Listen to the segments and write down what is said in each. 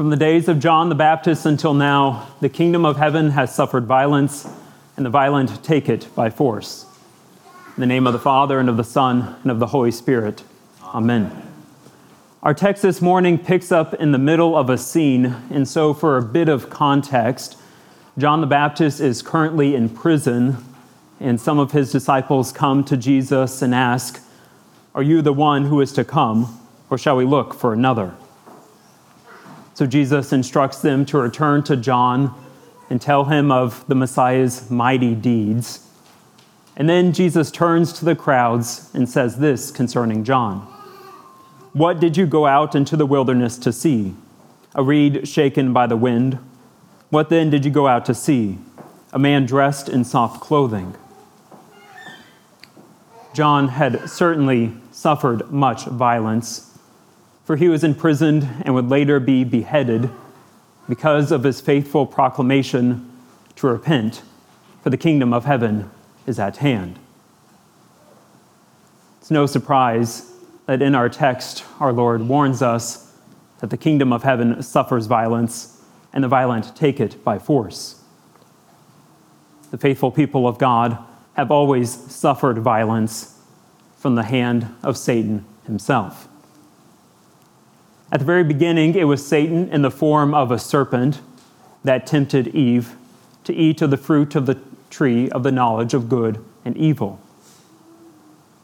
From the days of John the Baptist until now, the kingdom of heaven has suffered violence, and the violent take it by force. In the name of the Father, and of the Son, and of the Holy Spirit. Amen. Our text this morning picks up in the middle of a scene, and so for a bit of context, John the Baptist is currently in prison, and some of his disciples come to Jesus and ask, Are you the one who is to come, or shall we look for another? So Jesus instructs them to return to John and tell him of the Messiah's mighty deeds. And then Jesus turns to the crowds and says this concerning John What did you go out into the wilderness to see? A reed shaken by the wind? What then did you go out to see? A man dressed in soft clothing. John had certainly suffered much violence for he was imprisoned and would later be beheaded because of his faithful proclamation to repent, for the kingdom of heaven is at hand. It's no surprise that in our text, our Lord warns us that the kingdom of heaven suffers violence, and the violent take it by force. The faithful people of God have always suffered violence from the hand of Satan himself. At the very beginning, it was Satan in the form of a serpent that tempted Eve to eat of the fruit of the tree of the knowledge of good and evil.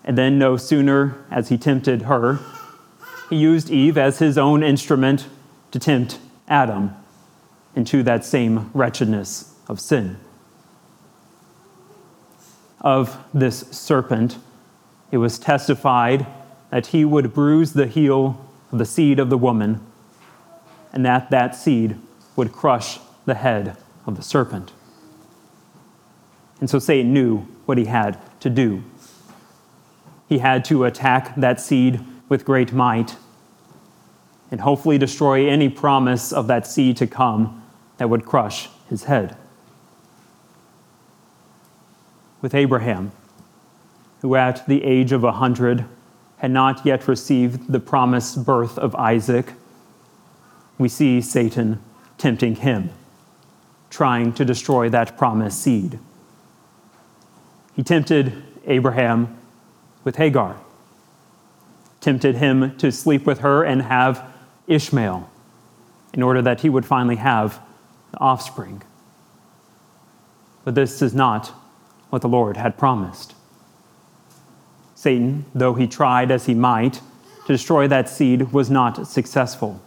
And then, no sooner as he tempted her, he used Eve as his own instrument to tempt Adam into that same wretchedness of sin. Of this serpent, it was testified that he would bruise the heel of the seed of the woman, and that that seed would crush the head of the serpent. And so Satan knew what he had to do. He had to attack that seed with great might and hopefully destroy any promise of that seed to come that would crush his head. With Abraham, who at the age of a hundred had not yet received the promised birth of Isaac, we see Satan tempting him, trying to destroy that promised seed. He tempted Abraham with Hagar, tempted him to sleep with her and have Ishmael in order that he would finally have the offspring. But this is not what the Lord had promised. Satan, though he tried as he might to destroy that seed, was not successful.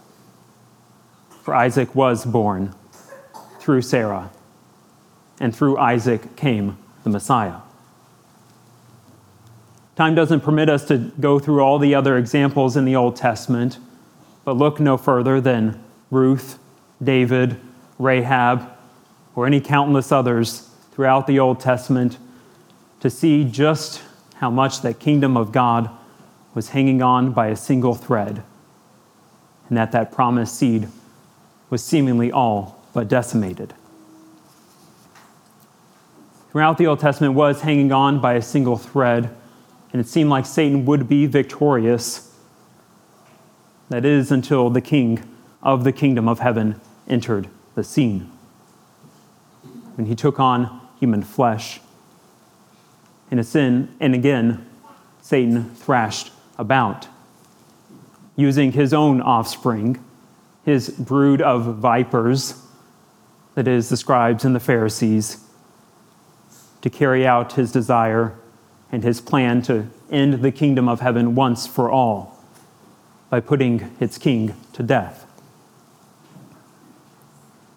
For Isaac was born through Sarah, and through Isaac came the Messiah. Time doesn't permit us to go through all the other examples in the Old Testament, but look no further than Ruth, David, Rahab, or any countless others throughout the Old Testament to see just how much that kingdom of God was hanging on by a single thread, and that that promised seed was seemingly all but decimated. Throughout the Old Testament was hanging on by a single thread, and it seemed like Satan would be victorious. That is until the king of the kingdom of heaven entered the scene. When he took on human flesh in a sin, and again, Satan thrashed about, using his own offspring, his brood of vipers, that is, the scribes and the Pharisees, to carry out his desire and his plan to end the kingdom of heaven once for all by putting its king to death.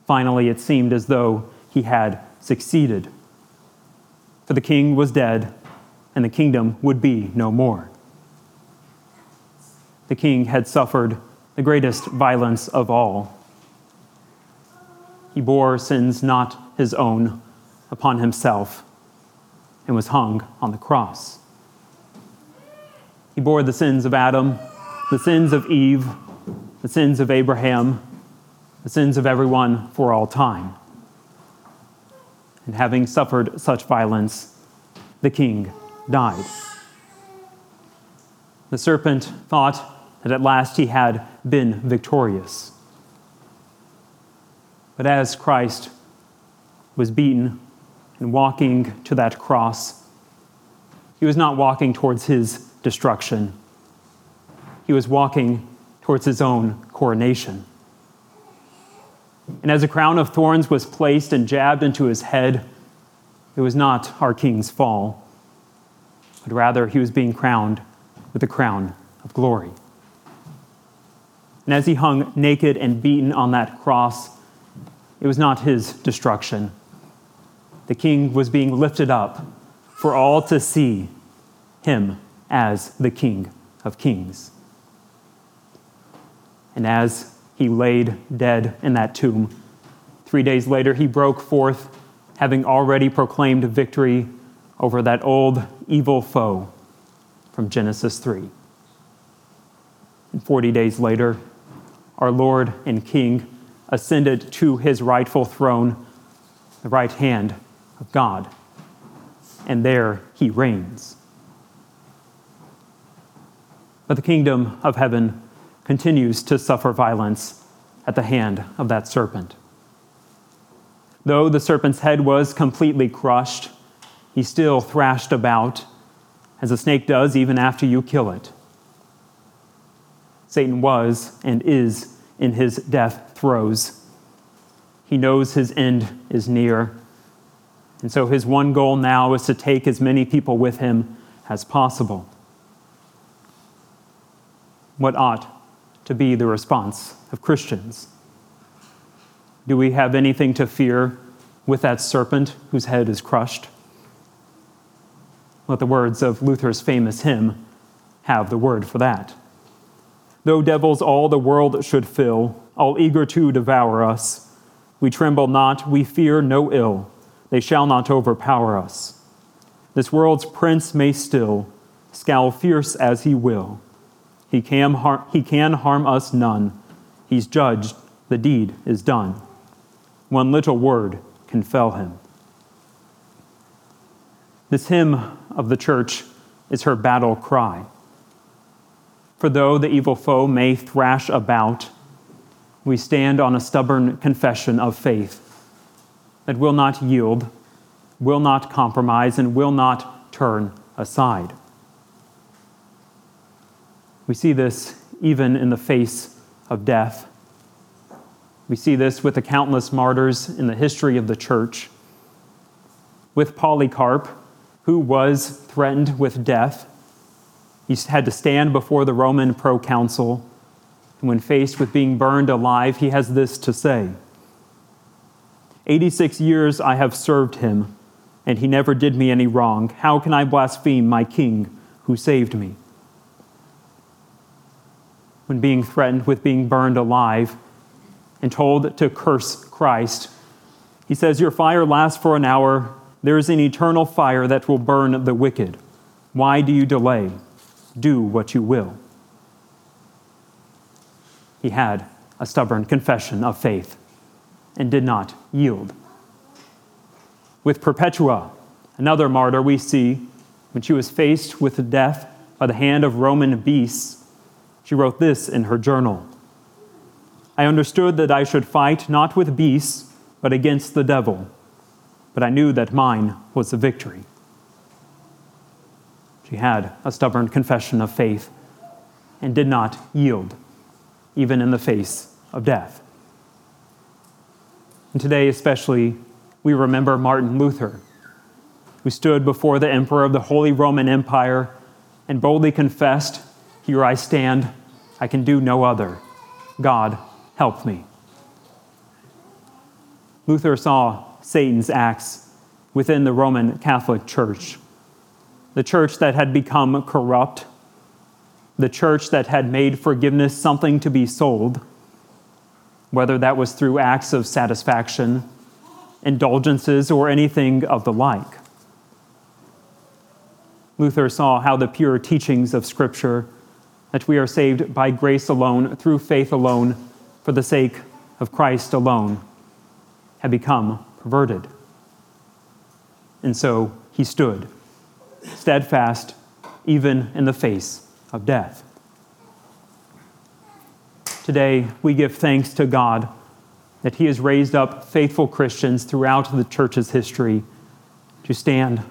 Finally, it seemed as though he had succeeded for the king was dead, and the kingdom would be no more. The king had suffered the greatest violence of all. He bore sins not his own upon himself and was hung on the cross. He bore the sins of Adam, the sins of Eve, the sins of Abraham, the sins of everyone for all time and having suffered such violence, the king died. The serpent thought that at last he had been victorious. But as Christ was beaten and walking to that cross, he was not walking towards his destruction. He was walking towards his own coronation. And as a crown of thorns was placed and jabbed into his head, it was not our king's fall, but rather he was being crowned with a crown of glory. And as he hung naked and beaten on that cross, it was not his destruction. The king was being lifted up for all to see him as the king of kings. And as he laid dead in that tomb, three days later he broke forth, having already proclaimed victory over that old evil foe from Genesis 3. And 40 days later, our Lord and King ascended to his rightful throne, the right hand of God. And there he reigns. But the kingdom of heaven continues to suffer violence at the hand of that serpent. Though the serpent's head was completely crushed, he still thrashed about, as a snake does even after you kill it. Satan was and is in his death throes. He knows his end is near. And so his one goal now is to take as many people with him as possible. What ought to be the response of Christians? Do we have anything to fear with that serpent whose head is crushed? Let the words of Luther's famous hymn have the word for that. Though devils all the world should fill, all eager to devour us, we tremble not, we fear no ill, they shall not overpower us. This world's prince may still scowl fierce as he will. He can, har- he can harm us none. He's judged, the deed is done. One little word can fell him. This hymn of the church is her battle cry. For though the evil foe may thrash about, we stand on a stubborn confession of faith that will not yield, will not compromise, and will not turn aside. We see this even in the face of death. We see this with the countless martyrs in the history of the church. With Polycarp, who was threatened with death, he had to stand before the Roman proconsul. And when faced with being burned alive, he has this to say 86 years I have served him, and he never did me any wrong. How can I blaspheme my king who saved me? When being threatened with being burned alive and told to curse Christ, he says, Your fire lasts for an hour. There is an eternal fire that will burn the wicked. Why do you delay? do what you will. He had a stubborn confession of faith and did not yield. With Perpetua, another martyr we see, when she was faced with death by the hand of Roman beasts, she wrote this in her journal I understood that I should fight not with beasts, but against the devil, but I knew that mine was the victory. She had a stubborn confession of faith and did not yield, even in the face of death. And today, especially, we remember Martin Luther, who stood before the emperor of the Holy Roman Empire and boldly confessed, Here I stand, I can do no other. God, help me. Luther saw Satan's acts within the Roman Catholic Church the church that had become corrupt, the church that had made forgiveness something to be sold, whether that was through acts of satisfaction, indulgences, or anything of the like. Luther saw how the pure teachings of Scripture, that we are saved by grace alone, through faith alone, for the sake of Christ alone, had become perverted. And so he stood steadfast even in the face of death. Today, we give thanks to God that He has raised up faithful Christians throughout the church's history to stand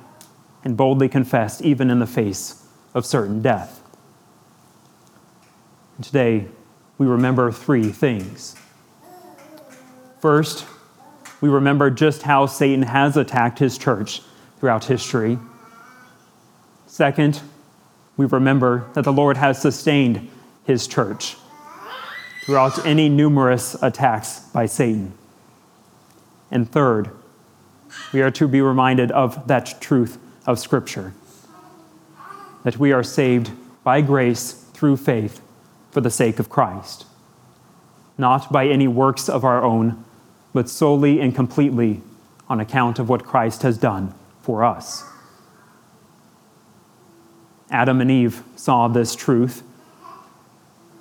and boldly confess, even in the face of certain death. And today, we remember three things. First, we remember just how Satan has attacked his church throughout history. Second, we remember that the Lord has sustained his church throughout any numerous attacks by Satan. And third, we are to be reminded of that truth of Scripture that we are saved by grace through faith for the sake of Christ, not by any works of our own, but solely and completely on account of what Christ has done for us. Adam and Eve saw this truth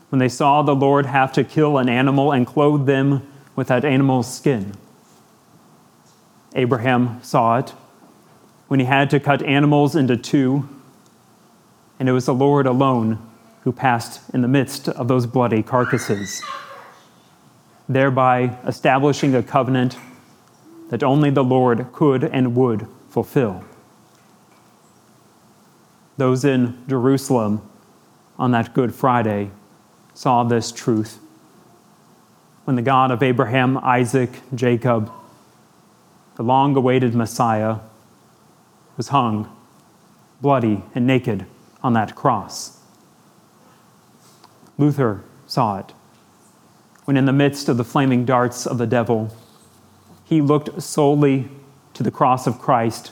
when they saw the Lord have to kill an animal and clothe them with that animal's skin. Abraham saw it when he had to cut animals into two, and it was the Lord alone who passed in the midst of those bloody carcasses, thereby establishing a covenant that only the Lord could and would fulfill. Those in Jerusalem on that Good Friday saw this truth when the God of Abraham, Isaac, Jacob, the long awaited Messiah, was hung bloody and naked on that cross. Luther saw it when, in the midst of the flaming darts of the devil, he looked solely to the cross of Christ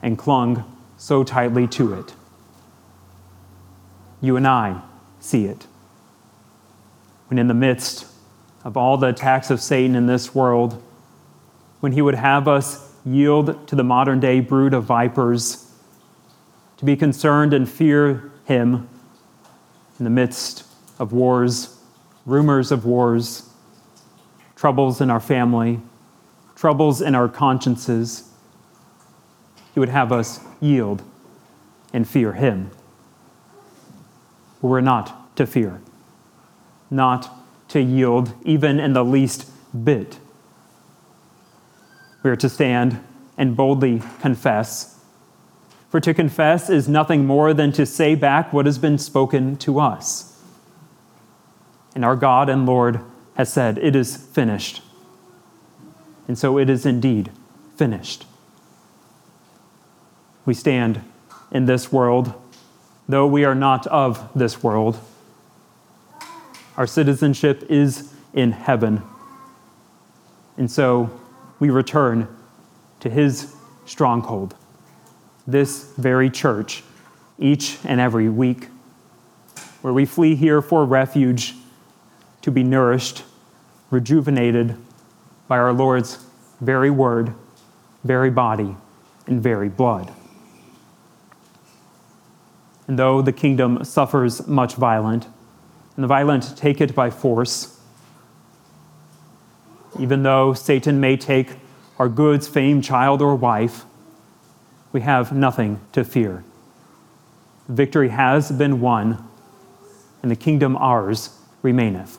and clung so tightly to it. You and I see it. When, in the midst of all the attacks of Satan in this world, when he would have us yield to the modern day brood of vipers, to be concerned and fear him in the midst of wars, rumors of wars, troubles in our family, troubles in our consciences. He would have us yield and fear him. We're not to fear, not to yield even in the least bit. We are to stand and boldly confess. For to confess is nothing more than to say back what has been spoken to us. And our God and Lord has said, It is finished. And so it is indeed finished. We stand in this world, though we are not of this world. Our citizenship is in heaven. And so we return to his stronghold, this very church, each and every week, where we flee here for refuge to be nourished, rejuvenated by our Lord's very word, very body, and very blood. And though the kingdom suffers much violence, and the violent take it by force, even though Satan may take our goods, fame, child, or wife, we have nothing to fear. Victory has been won, and the kingdom ours remaineth.